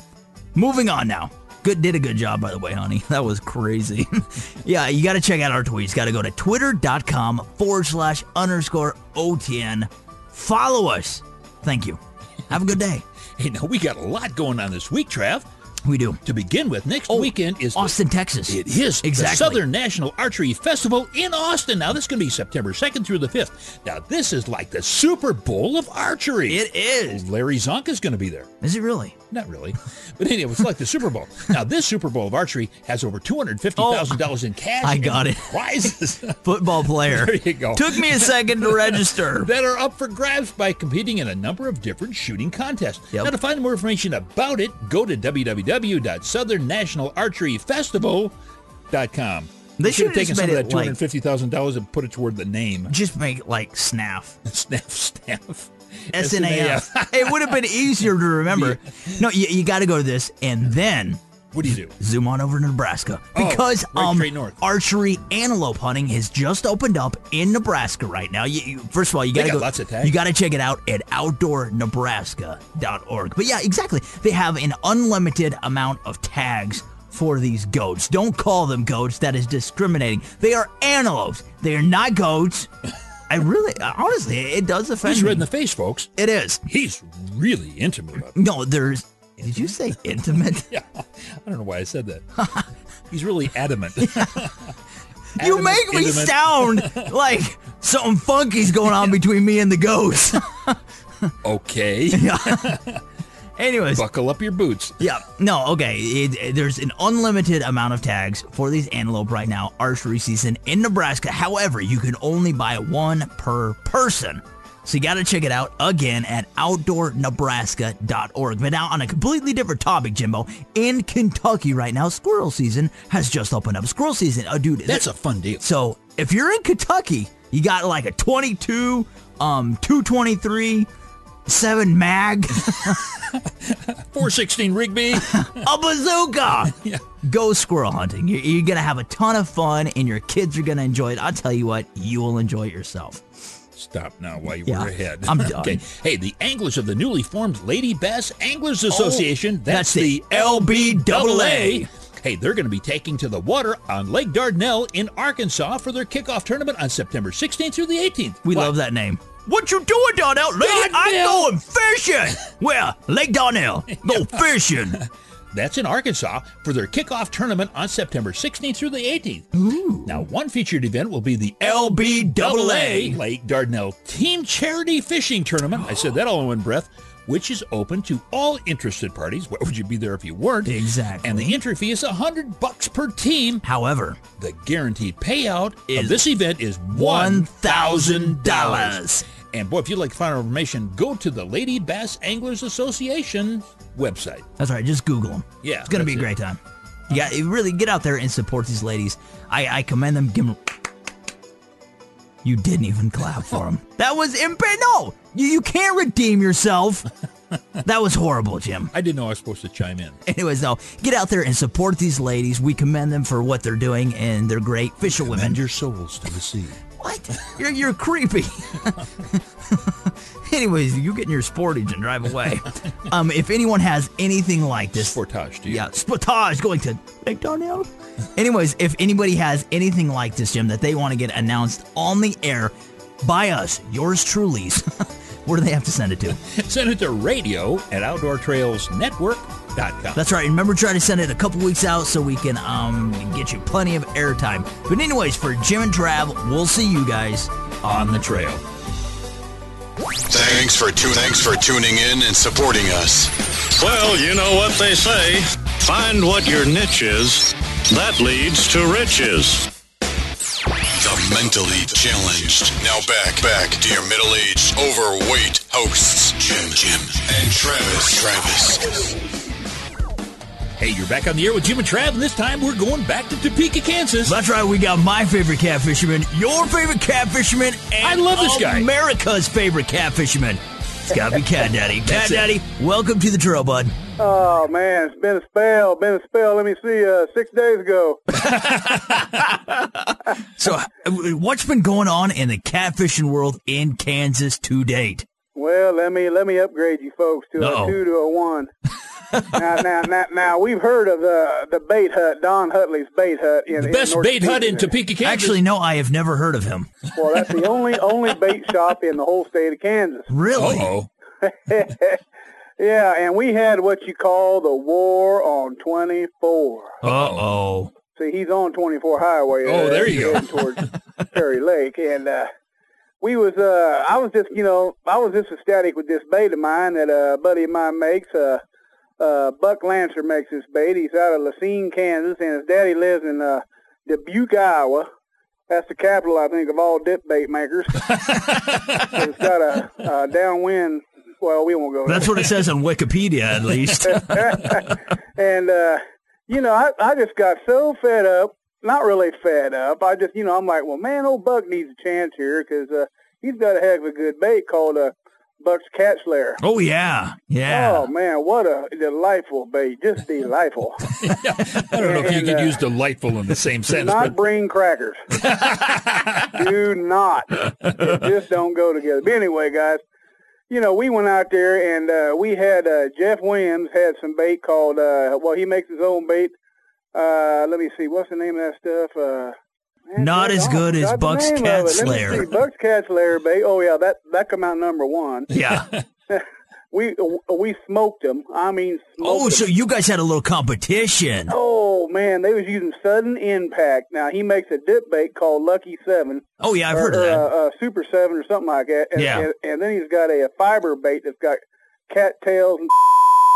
Moving on now. Good did a good job by the way, honey. That was crazy. yeah, you got to check out our tweets. Got to go to twitter.com forward slash underscore OTN. Follow us. Thank you. Have a good day. Hey, now we got a lot going on this week, Trav. We do. To begin with, next oh, weekend is the- Austin, Texas. It is Exactly. the Southern National Archery Festival in Austin. Now, this is going to be September 2nd through the 5th. Now, this is like the Super Bowl of archery. It is. Larry Csonka is going to be there. Is it really? Not really. But anyway, it's like the Super Bowl. Now, this Super Bowl of archery has over $250,000 in cash. Oh, I and got it. Prizes. Football player. There you go. Took me a second to register. that are up for grabs by competing in a number of different shooting contests. Now, to find more information about it, go to www.southernnationalarcheryfestival.com. They should should've taken some of that two hundred fifty thousand dollars and put it toward the name. Just make it like SNAF. Snap, snap. SNAF. it would have been easier to remember. No, you, you got to go to this and then. What do you do? Zoom on over to Nebraska Oh, because right um, archery antelope hunting has just opened up in Nebraska right now. You, you- first of all, you got to got go. lots of tags. You got to check it out at outdoornebraska.org. But yeah, exactly. They have an unlimited amount of tags for these goats. Don't call them goats. That is discriminating. They are antelopes. They are not goats. I really, honestly, it does offend He's me. red in the face, folks. It is. He's really intimate about. No, there's. Did you say intimate? Yeah, I don't know why I said that. He's really adamant. You Adamant, make me intimate. sound like something funky's going on between me and the ghost. Okay. Anyways, buckle up your boots. Yeah, no, okay. It, it- there's an unlimited amount of tags for these antelope right now, archery season in Nebraska. However, you can only buy one per person. So you got to check it out again at outdoornebraska.org. But now on a completely different topic, Jimbo, in Kentucky right now, squirrel season has just opened up. Squirrel season, oh dude, That's a fun deal. so if you're in Kentucky, you got like a 22, um, 223, 7 mag, 416 Rigby. a bazooka. yeah. Go squirrel hunting. You're, you're going to have a ton of fun and your kids are going to enjoy it. I'll tell you what, you will enjoy it yourself. Stop now while you Yeah, were ahead. I'm done. okay. Hey, the anglers of the newly formed Lady Bass Anglers oh, Association. that's that's, the the LBAA. Hey, they're going to be taking to the water on Lake Dardanelle in Arkansas for their kickoff tournament on September 16th through the 18th. We love that name. What you doing, Darnell? Lady, I'm going fishing. Where? Lake Darnell. Go fishing. That's in Arkansas for their kickoff tournament on September 16th through the 18th. Now, one featured event will be the LBAA Lake Dardanelle Team Charity Fishing Tournament. I said that all in one breath, which is open to all interested parties. Why would you be there if you weren't? Exactly. And the entry fee is 100 bucks per team. However, the guaranteed payout Is of this event is $1,000. And boy, if you'd like to find out information, go to the Lady Bass Anglers Association website. That's right. Just Google them. Yeah, It's going to be a that's great time. You got you really get out there and support these ladies. I, I commend them. Give them. You didn't even clap for them. That was imp. No, you, you can't redeem yourself. That was horrible, Jim. I didn't know I was supposed to chime in. Anyways, no, get out there and support these ladies. We commend them for what they're doing, and they're great fisherwomen. Commend your souls to the sea. What? You're, you're creepy. Anyways, you get in your sportage and drive away. um, if anyone has anything like this, Sportage, do you? yeah, sportage going to Darnell. Anyways, if anybody has anything like this, Jim, that they want to get announced on the air by us, yours truly's, where do they have to send it to? Send it to radio at outdoortrailsnetwork.com. That's right. Remember, try to send it a couple weeks out so we can um get you plenty of airtime. But anyways, for Jim and Trav, we'll see you guys on the trail. Thanks for tu- thanks for tuning in and supporting us. Well, you know what they say. Find what your niche is. That leads to riches. The mentally challenged. Now back, back to your middle-aged, overweight hosts, Jim, Jim, and Travis, Travis. Hey, you're back on the air with Jim and Trav, and this time we're going back to Topeka, Kansas. That's right. We got my favorite cat fisherman, your favorite cat fisherman, and I love this guy. America's favorite cat fisherman. It's got to be Cat Daddy. Cat That's it. Daddy, welcome to the trail, bud. Oh man, it's been a spell, been a spell. Let me see, uh, six days ago. So, uh, what's been going on in the catfishing world in Kansas to date? Well, let me let me upgrade you folks to Uh-oh. a two to a one. Now, now, now, now, we've heard of the the bait hut, Don Hutley's bait hut. In, The best North bait hut in Topeka. Topeka, Kansas. Actually, no, I have never heard of him. Well, that's the only only bait shop in the whole state of Kansas. Really? Uh-oh. yeah, and we had what you call the war on 24. Uh oh. See, he's on 24 Highway. Oh, uh, there you go. towards Perry Lake, and uh, we was. Uh, I was just, you know, I was just ecstatic with this bait of mine that a buddy of mine makes. Uh, uh, Buck Lancer makes this bait. He's out of Lacine, Kansas, and his daddy lives in uh, Dubuque, Iowa. That's the capital, I think, of all dip bait makers. it's got a, a downwind. Well, we won't go. That's there. what it says on Wikipedia, at least. and uh, you know, I, I just got so fed up. Not really fed up. I just, you know, I'm like, well, man, old Buck needs a chance here because uh, he's got a heck of a good bait called uh, Buck's Cat Slayer. oh, yeah. Yeah. Oh man, what a delightful bait! Just delightful. I don't know if you And, could uh, use delightful in the same Do sentence, not but bring crackers. Do not. It just don't go together. But anyway, guys, you know, we went out there and uh, we had uh, Jeff Williams had some bait called. Uh, well, he makes his own bait. Uh, let me see, what's the name of that stuff? Man, Not as good as the Buck's name of Cat it. Let me Slayer. see, Buck's Cat Slayer bait. Oh yeah, that that come out number one. Yeah. We we smoked them. I mean, smoked Oh, 'em. so you guys had a little competition. Oh man, they was using sudden impact. Now he makes a dip bait called Lucky Seven. Oh, yeah, I've or, heard of or, that. Uh, uh, Super Seven or something like that. And, Yeah. And, and then he's got a, a fiber bait that's got cattails and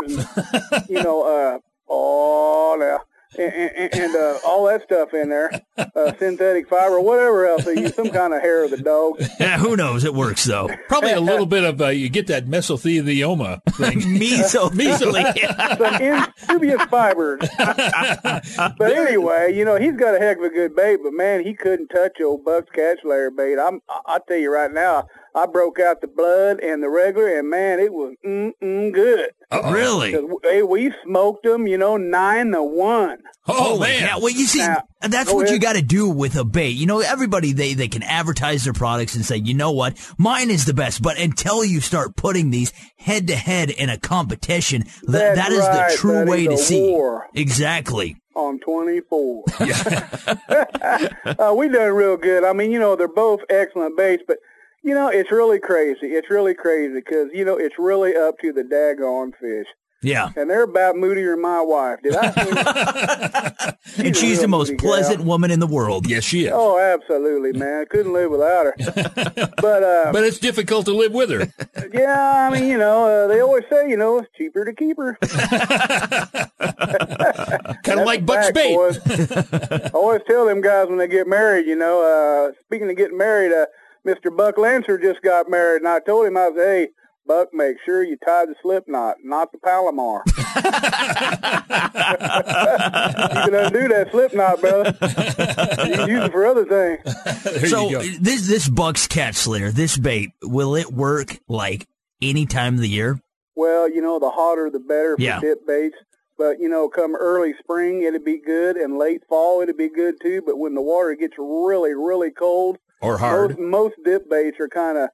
and, you know, uh, oh, now, and, and, and uh, all that stuff in there, uh, synthetic fiber, whatever else. They use some kind of hair of the dog. Yeah, who knows? It works though. Probably a little bit of uh, you get that mesothelioma thing. Mesothelioma. Some dubious fibers. but anyway, you know, he's got a heck of a good bait, but man, he couldn't touch old Buck's Cat Slayer bait. I'm, I'll tell you right now, I broke out the blood and the regular, and man, it was mm mm good. Really? 'Cause, Hey, we smoked them, you know, nine to one. Oh man! Yeah, well, you see, Now, that's go what you got to do with a bait. You know, everybody they they can advertise their products and say, you know what, mine is the best. But until you start putting these head to head in a competition, th- That's that is right, the true buddy, way to see. war. Exactly. on 24. uh, we done real good. I mean, you know, they're both excellent baits, but you know, it's really crazy. It's really crazy because you know it's really up to the daggone fish. Yeah. And they're about moodier than my wife. Did I? And she's the most moody gal. pleasant woman in the world. Yes, she is. Oh, absolutely, man. Couldn't live without her. but uh, But it's difficult to live with her. yeah, I mean, you know, uh, they always say, you know, it's cheaper to keep her. Kind of like Buck's bait. I always tell them guys when they get married, you know, uh, speaking of getting married, uh, Mr. Buck Lancer just got married, and I told him, I was, hey, Buck, make sure you tie the slip knot, not the Palomar. you can undo that slip knot, brother. You can use it for other things. so this this Buck's Cat Slayer, this bait, will it work like any time of the year? Well, you know, the hotter the better for Yeah. dip baits. But, you know, come early spring, it'd be good, and late fall, it'd be good too. But when the water gets really, really cold, Or hard. most, most dip baits are kind of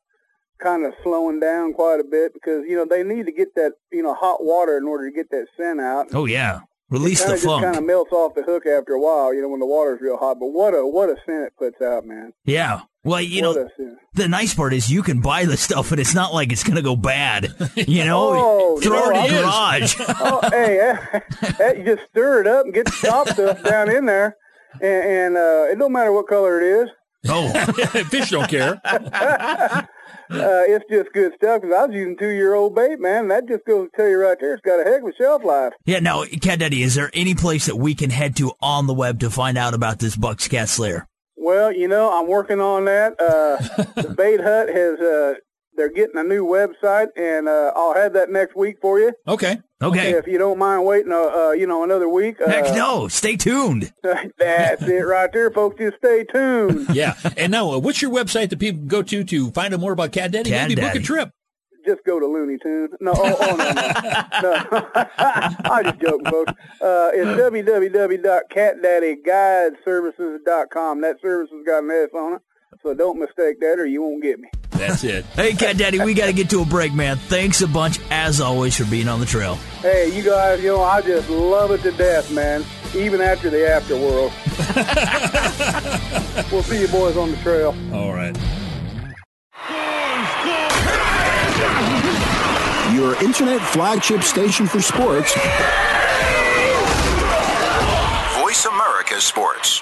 kind of slowing down quite a bit because, you know, they need to get that, you know, hot water in order to get that scent out. Oh yeah, release it the kinda funk. kind of melts off the hook after a while, you know, when the water's real hot. But what a what a scent it puts out, man. Yeah. Well, you What know, the nice part is you can buy the stuff and it's not like it's going to go bad. You know, Oh, throw no, it in the garage. oh, hey, eh, eh, you just stir it up and get the top stuff down in there, and, and uh, it don't matter what color it is. Oh, fish don't care. uh, it's just good stuff because I was using two-year-old bait, man. That just goes to tell you right there, it's got a heck of a shelf life. Yeah, now, Cat Daddy, is there any place that we can head to on the web to find out about this Buck's Cat Slayer? Well, you know, I'm working on that. Uh, the Bait Hut has, uh, they're getting a new website, and uh, I'll have that next week for you. Okay. Okay. If you don't mind waiting, uh, uh, you know, another week. Uh, Heck no. Stay tuned. That's it right there, folks. Just stay tuned. Yeah. And now, uh, what's your website that people go to to find out more about Cat Daddy? Cat Maybe book a trip. Just go to Looney Tunes. No, oh, oh no, no. no. I'm just joking, folks. Uh, it's www.catdaddyguideservices.com. That service has got an S on it, so don't mistake that or you won't get me. That's it. Hey, Cat Daddy, we got to get to a break, man. Thanks a bunch, as always, for being on the trail. Hey, you guys, you know, I just love it to death, man, even after the afterworld. we'll see you boys on the trail. All right. Your internet flagship station for sports. Voice America Sports.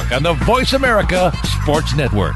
on the Voice America Sports Network.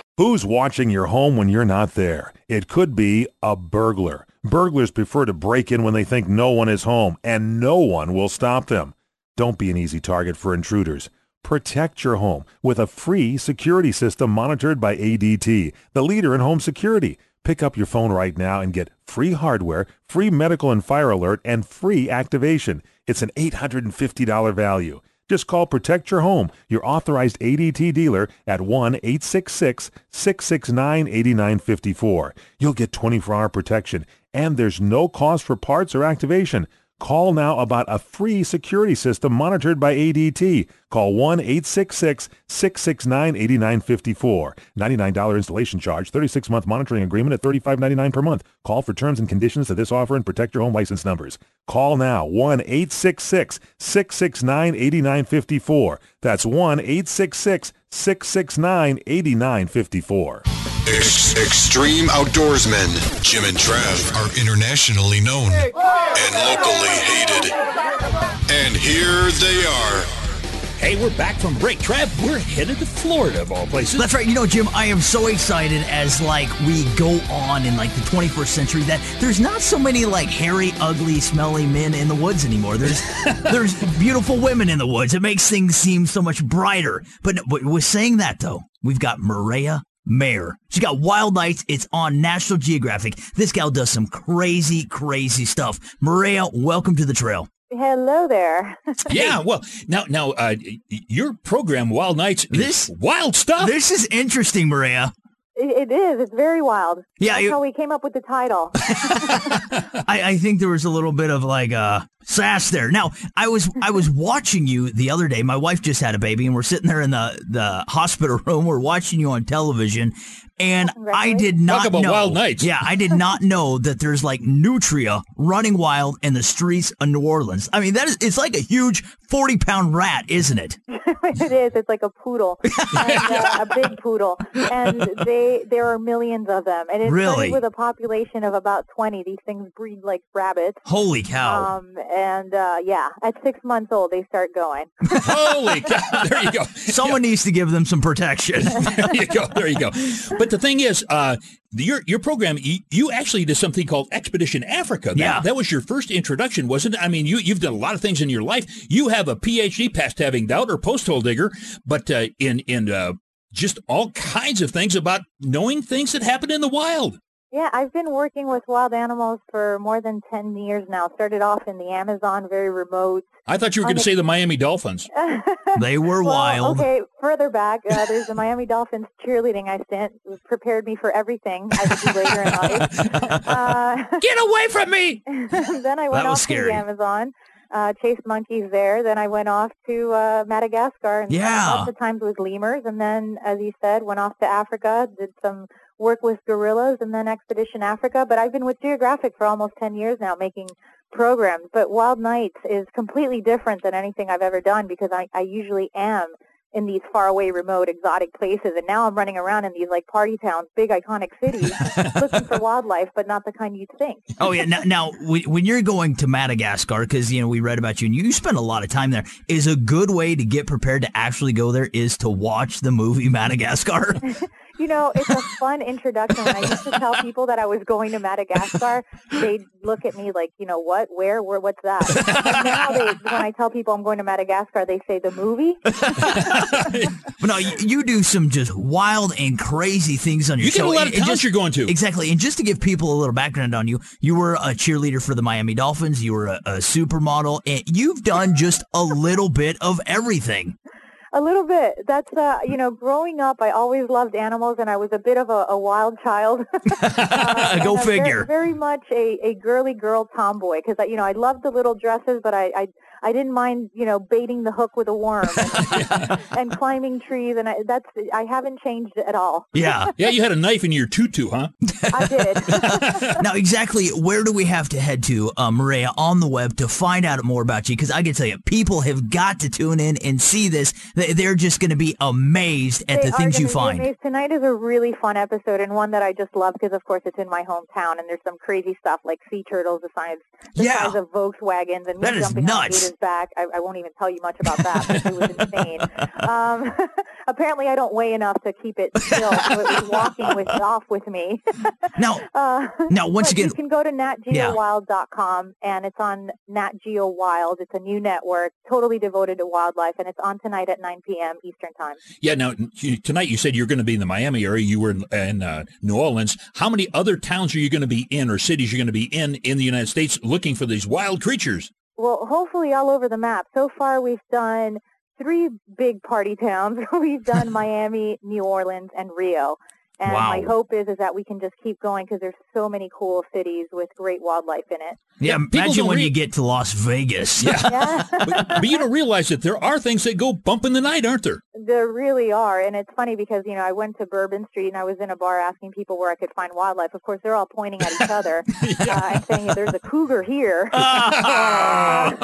Who's watching your home when you're not there? It could be a burglar. Burglars prefer to break in when they think no one is home, and no one will stop them. Don't be an easy target for intruders. Protect your home with a free security system monitored by ADT, the leader in home security. Pick up your phone right now and get free hardware, free medical and fire alert, and free activation. It's an $850 value. Just call Protect Your Home, your authorized ADT dealer at 1-866-669-8954. You'll get 24-hour protection, and there's no cost for parts or activation. Call now about a free security system monitored by ADT. Call 1-866-669-8954. $99 installation charge, 36-month monitoring agreement at $35.99 per month. Call for terms and conditions to this offer and protect your home license numbers. Call now 1-866-669-8954. That's 1-866-669-8954. Ex- extreme outdoorsmen. Jim and Trav are internationally known and locally hated. And here they are. Hey, we're back from break. Trav, we're headed to Florida of all places. That's right. You know, Jim, I am so excited as like we go on in like the 21st century that there's not so many like hairy, ugly, smelly men in the woods anymore. There's there's beautiful women in the woods. It makes things seem so much brighter. But, but with saying that though, we've got Mireya Mayor. She's got Wild Nights. It's on National Geographic. This gal does some crazy, crazy stuff. Mireya, welcome to the trail. Hello there. yeah, well, now, now, uh, your program, Wild Nights, this wild stuff. This is interesting, Mireya. It, it is. It's very wild. Yeah, That's you- how we came up with the title. I, I think there was a little bit of like uh sass there. Now, I was I was watching you the other day. My wife just had a baby, and we're sitting there in the the hospital room. We're watching you on television, and I did not Talk about know. wild nights. Yeah, I did not know that there's like nutria running wild in the streets of New Orleans. I mean, that is it's like a huge forty pound rat, isn't it? it is. It's like a poodle, and, uh, a big poodle, and they there are millions of them. And it's Really? with a population of about twenty. These things breed like rabbits. Holy cow! Um, and uh, yeah, at six months old, they start going. Holy cow! There you go. Someone needs to give them some protection. there you go. There you go. But the thing is, uh, your your program, you, you actually did something called Expedition Africa. That, Yeah. that was your first introduction, wasn't it? I mean, you you've done a lot of things in your life. You have a PhD past having doubt or post hole digger, but uh, in in uh, just all kinds of things about knowing things that happen in the wild. Yeah, I've been working with wild animals for more than 10 years now. Started off in the Amazon, very remote. I thought you were going to say the Miami Dolphins. They were Well, wild. Okay, further back, uh, there's the Miami Dolphins cheerleading I stint. It prepared me for everything I would do later in life. Uh, Get away from me! then I went That was off to the Amazon, uh, chased monkeys there. Then I went off to uh, Madagascar and Yeah. lots of times with lemurs. And then, as you said, went off to Africa, did some work with gorillas, and then Expedition Africa. But I've been with Geographic for almost 10 years now, making programs. But Wild Nights is completely different than anything I've ever done because I, I usually am in these faraway, remote, exotic places. And now I'm running around in these like party towns, big iconic cities, looking for wildlife, but not the kind you'd think. Oh yeah. Now, now when when you're going to Madagascar, because you know we read about you and you spend a lot of time there, is a good way to get prepared to actually go there is to watch the movie Madagascar. You know, it's a fun introduction. When I used to tell people that I was going to Madagascar, they'd look at me like, you know, what, where, where, what's that? And now they, when I tell people I'm going to Madagascar, they say the movie. but no, you, you do some just wild and crazy things on your You get show. a lot of And- and towns just- you're going to. Exactly. And just to give people a little background on you, you were a cheerleader for the Miami Dolphins. You were a, a supermodel, and you've done just a little bit of everything. A little bit. That's uh, you know, growing up, I always loved animals, and I was a bit of a, a wild child. Uh, Go figure. Very, very much a, a girly girl tomboy because you know I loved the little dresses, but I, I I didn't mind you know baiting the hook with a worm and, and climbing trees, and I, that's I haven't changed at all. Yeah. Yeah, you had a knife in your tutu, huh? I did. now, exactly where do we have to head to, uh, Mireya, on the web to find out more about you? Because I can tell you, people have got to tune in and see this. They- They're just going to be amazed at They the things you find. amazed. Tonight is a really fun episode and one that I just love because, of course, it's in my hometown and there's some crazy stuff like sea turtles the size, the Yeah. size of Volkswagens and me That is jumping nuts. Gata's back. I, I won't even tell you much about that. but it was insane. Um, apparently, I don't weigh enough to keep it still, so it was walking with off with me. Now, Uh, now once again, you can go to natgeowild.com and it's on Nat Geo Wild. It's a new network totally devoted to wildlife, and it's on tonight at 9 p.m. Eastern Time. Yeah. Now tonight you said you're going to be in the Miami area. You were in, in uh, New Orleans. How many other towns are you going to be in, or cities you're going to be in in the United States, looking for these wild creatures? Well, hopefully all over the map. So far, we've done three big party towns. we've done Miami, New Orleans, and Rio. And Wow. my hope is is that we can just keep going because there's so many cool cities with great wildlife in it. yeah, people imagine when re- you get to Las Vegas. Yeah. but, but you don't realize that there are things that go bump in the night, aren't there? There really are, and it's funny because you know I went to Bourbon Street and I was in a bar asking people where I could find wildlife. Of course, they're all pointing at each other uh, and saying, "There's a cougar here." Uh,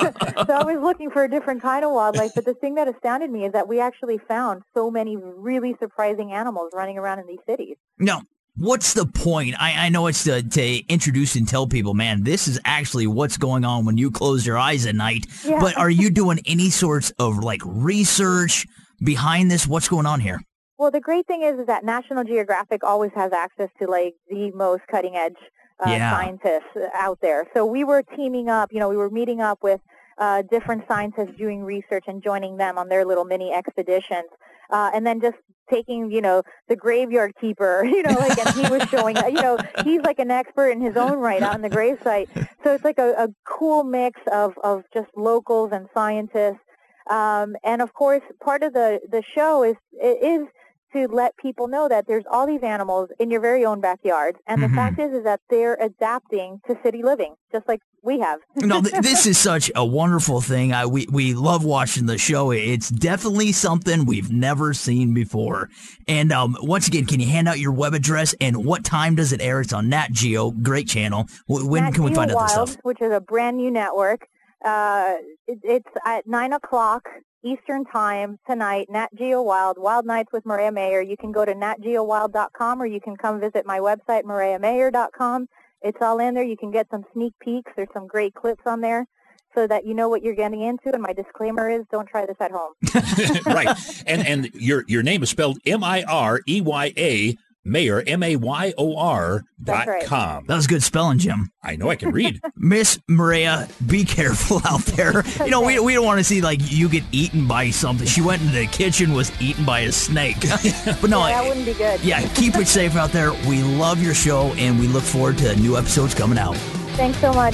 so I was looking for a different kind of wildlife, but the thing that astounded me is that we actually found so many really surprising animals running around in these cities. No. What's the point? I, I know it's to, to introduce and tell people, man, this is actually what's going on when you close your eyes at night. Yeah. But are you doing any sorts of like research behind this? What's going on here? Well, the great thing is, is that National Geographic always has access to like the most cutting edge uh, Yeah. scientists out there. So we were teaming up, you know, we were meeting up with uh, different scientists doing research and joining them on their little mini expeditions. Uh, and then just taking, you know, the graveyard keeper, you know, like, and he was showing, you know, he's like an expert in his own right on the grave site. So it's like a, a cool mix of, of just locals and scientists. Um, and of course, part of the, the show is, is to let people know that there's all these animals in your very own backyard. And the fact is, is that they're adapting to city living, just like we have. no, th- this is such a wonderful thing. I, we, we love watching the show. It's definitely something we've never seen before. And um, once again, can you hand out your web address and what time does it air? It's on Nat Geo, great channel. When Nat can we Geo find out this Wild, stuff? which is a brand new network. Uh, it, it's at 9 o'clock Eastern Time tonight, Nat Geo Wild, Wild Nights with Mireya Mayor. You can go to natgeowild.com or you can come visit my website, mireyamayor.com. It's all in there. You can get some sneak peeks. There's some great clips on there so that you know what you're getting into. And my disclaimer is don't try this at home. right. And and your your name is spelled M I R E Y A Mayor M A Y O R dot right. com. That was good spelling, Jim. I know I can read. Miss Mireya, be careful out there. You know, we, we don't want to see like you get eaten by something. She went into the kitchen, was eaten by a snake. but no, Yeah, that wouldn't be good. yeah, keep it safe out there. We love your show and we look forward to new episodes coming out. Thanks so much.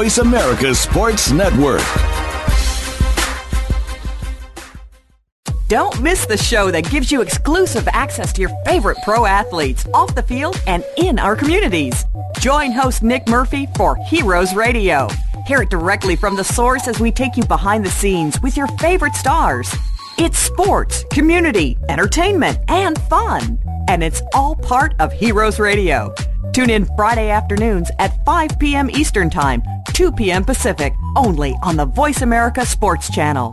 America Sports Network. Don't miss the show that gives you exclusive access to your favorite pro athletes off the field and in our communities. Join host Nick Murphy for Heroes Radio. Hear it directly from the source as we take you behind the scenes with your favorite stars. It's sports, community, entertainment, and fun. And it's all part of Heroes Radio. Tune in Friday afternoons at 5 p.m. Eastern Time, 2 p.m. Pacific, only on the Voice America Sports Channel.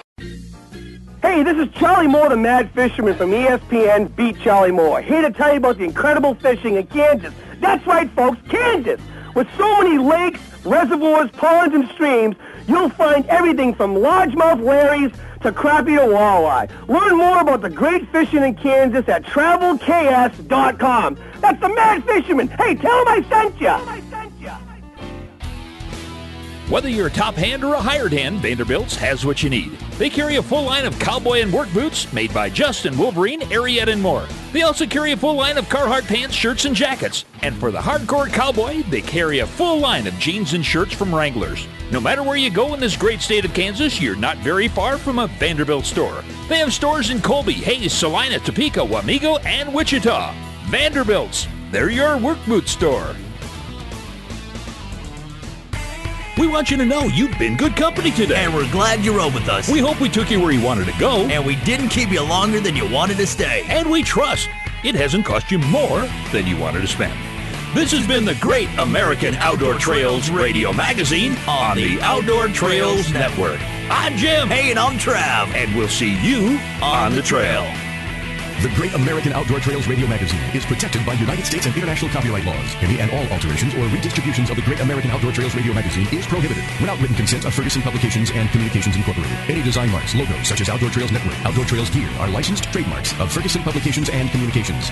Hey, this is Charlie Moore, the Mad Fisherman from ESPN Beat Charlie Moore, here to tell you about the incredible fishing in Kansas. That's right, folks, Kansas. With so many lakes, reservoirs, ponds, and streams, you'll find everything from largemouth Larrys to crappie to walleye. Learn more about the great fishing in Kansas at travelks.com. That's the Mad Fisherman. Hey, tell him I sent ya. Whether you're a top hand or a hired hand, Vanderbilt's has what you need. They carry a full line of cowboy and work boots made by Justin, Wolverine, Ariat, and more. They also carry a full line of Carhartt pants, shirts, and jackets. And for the hardcore cowboy, they carry a full line of jeans and shirts from Wranglers. No matter where you go in this great state of Kansas, you're not very far from a Vanderbilt store. They have stores in Colby, Hays, Salina, Topeka, Wamego, and Wichita. Vanderbilt's, they're your work boot store. We want you to know you've been good company today. And we're glad you rode with us. We hope we took you where you wanted to go. And we didn't keep you longer than you wanted to stay. And we trust it hasn't cost you more than you wanted to spend. This has been the Great American Outdoor Trails Radio Magazine on the Outdoor Trails Network. I'm Jim. Hey, and I'm Trav. And we'll see you on the trail. The Great American Outdoor Trails Radio Magazine is protected by United States and international copyright laws. Any and all alterations or redistributions of the Great American Outdoor Trails Radio Magazine is prohibited without written consent of Ferguson Publications and Communications Incorporated. Any design marks, logos such as Outdoor Trails Network, Outdoor Trails Gear are licensed trademarks of Ferguson Publications and Communications.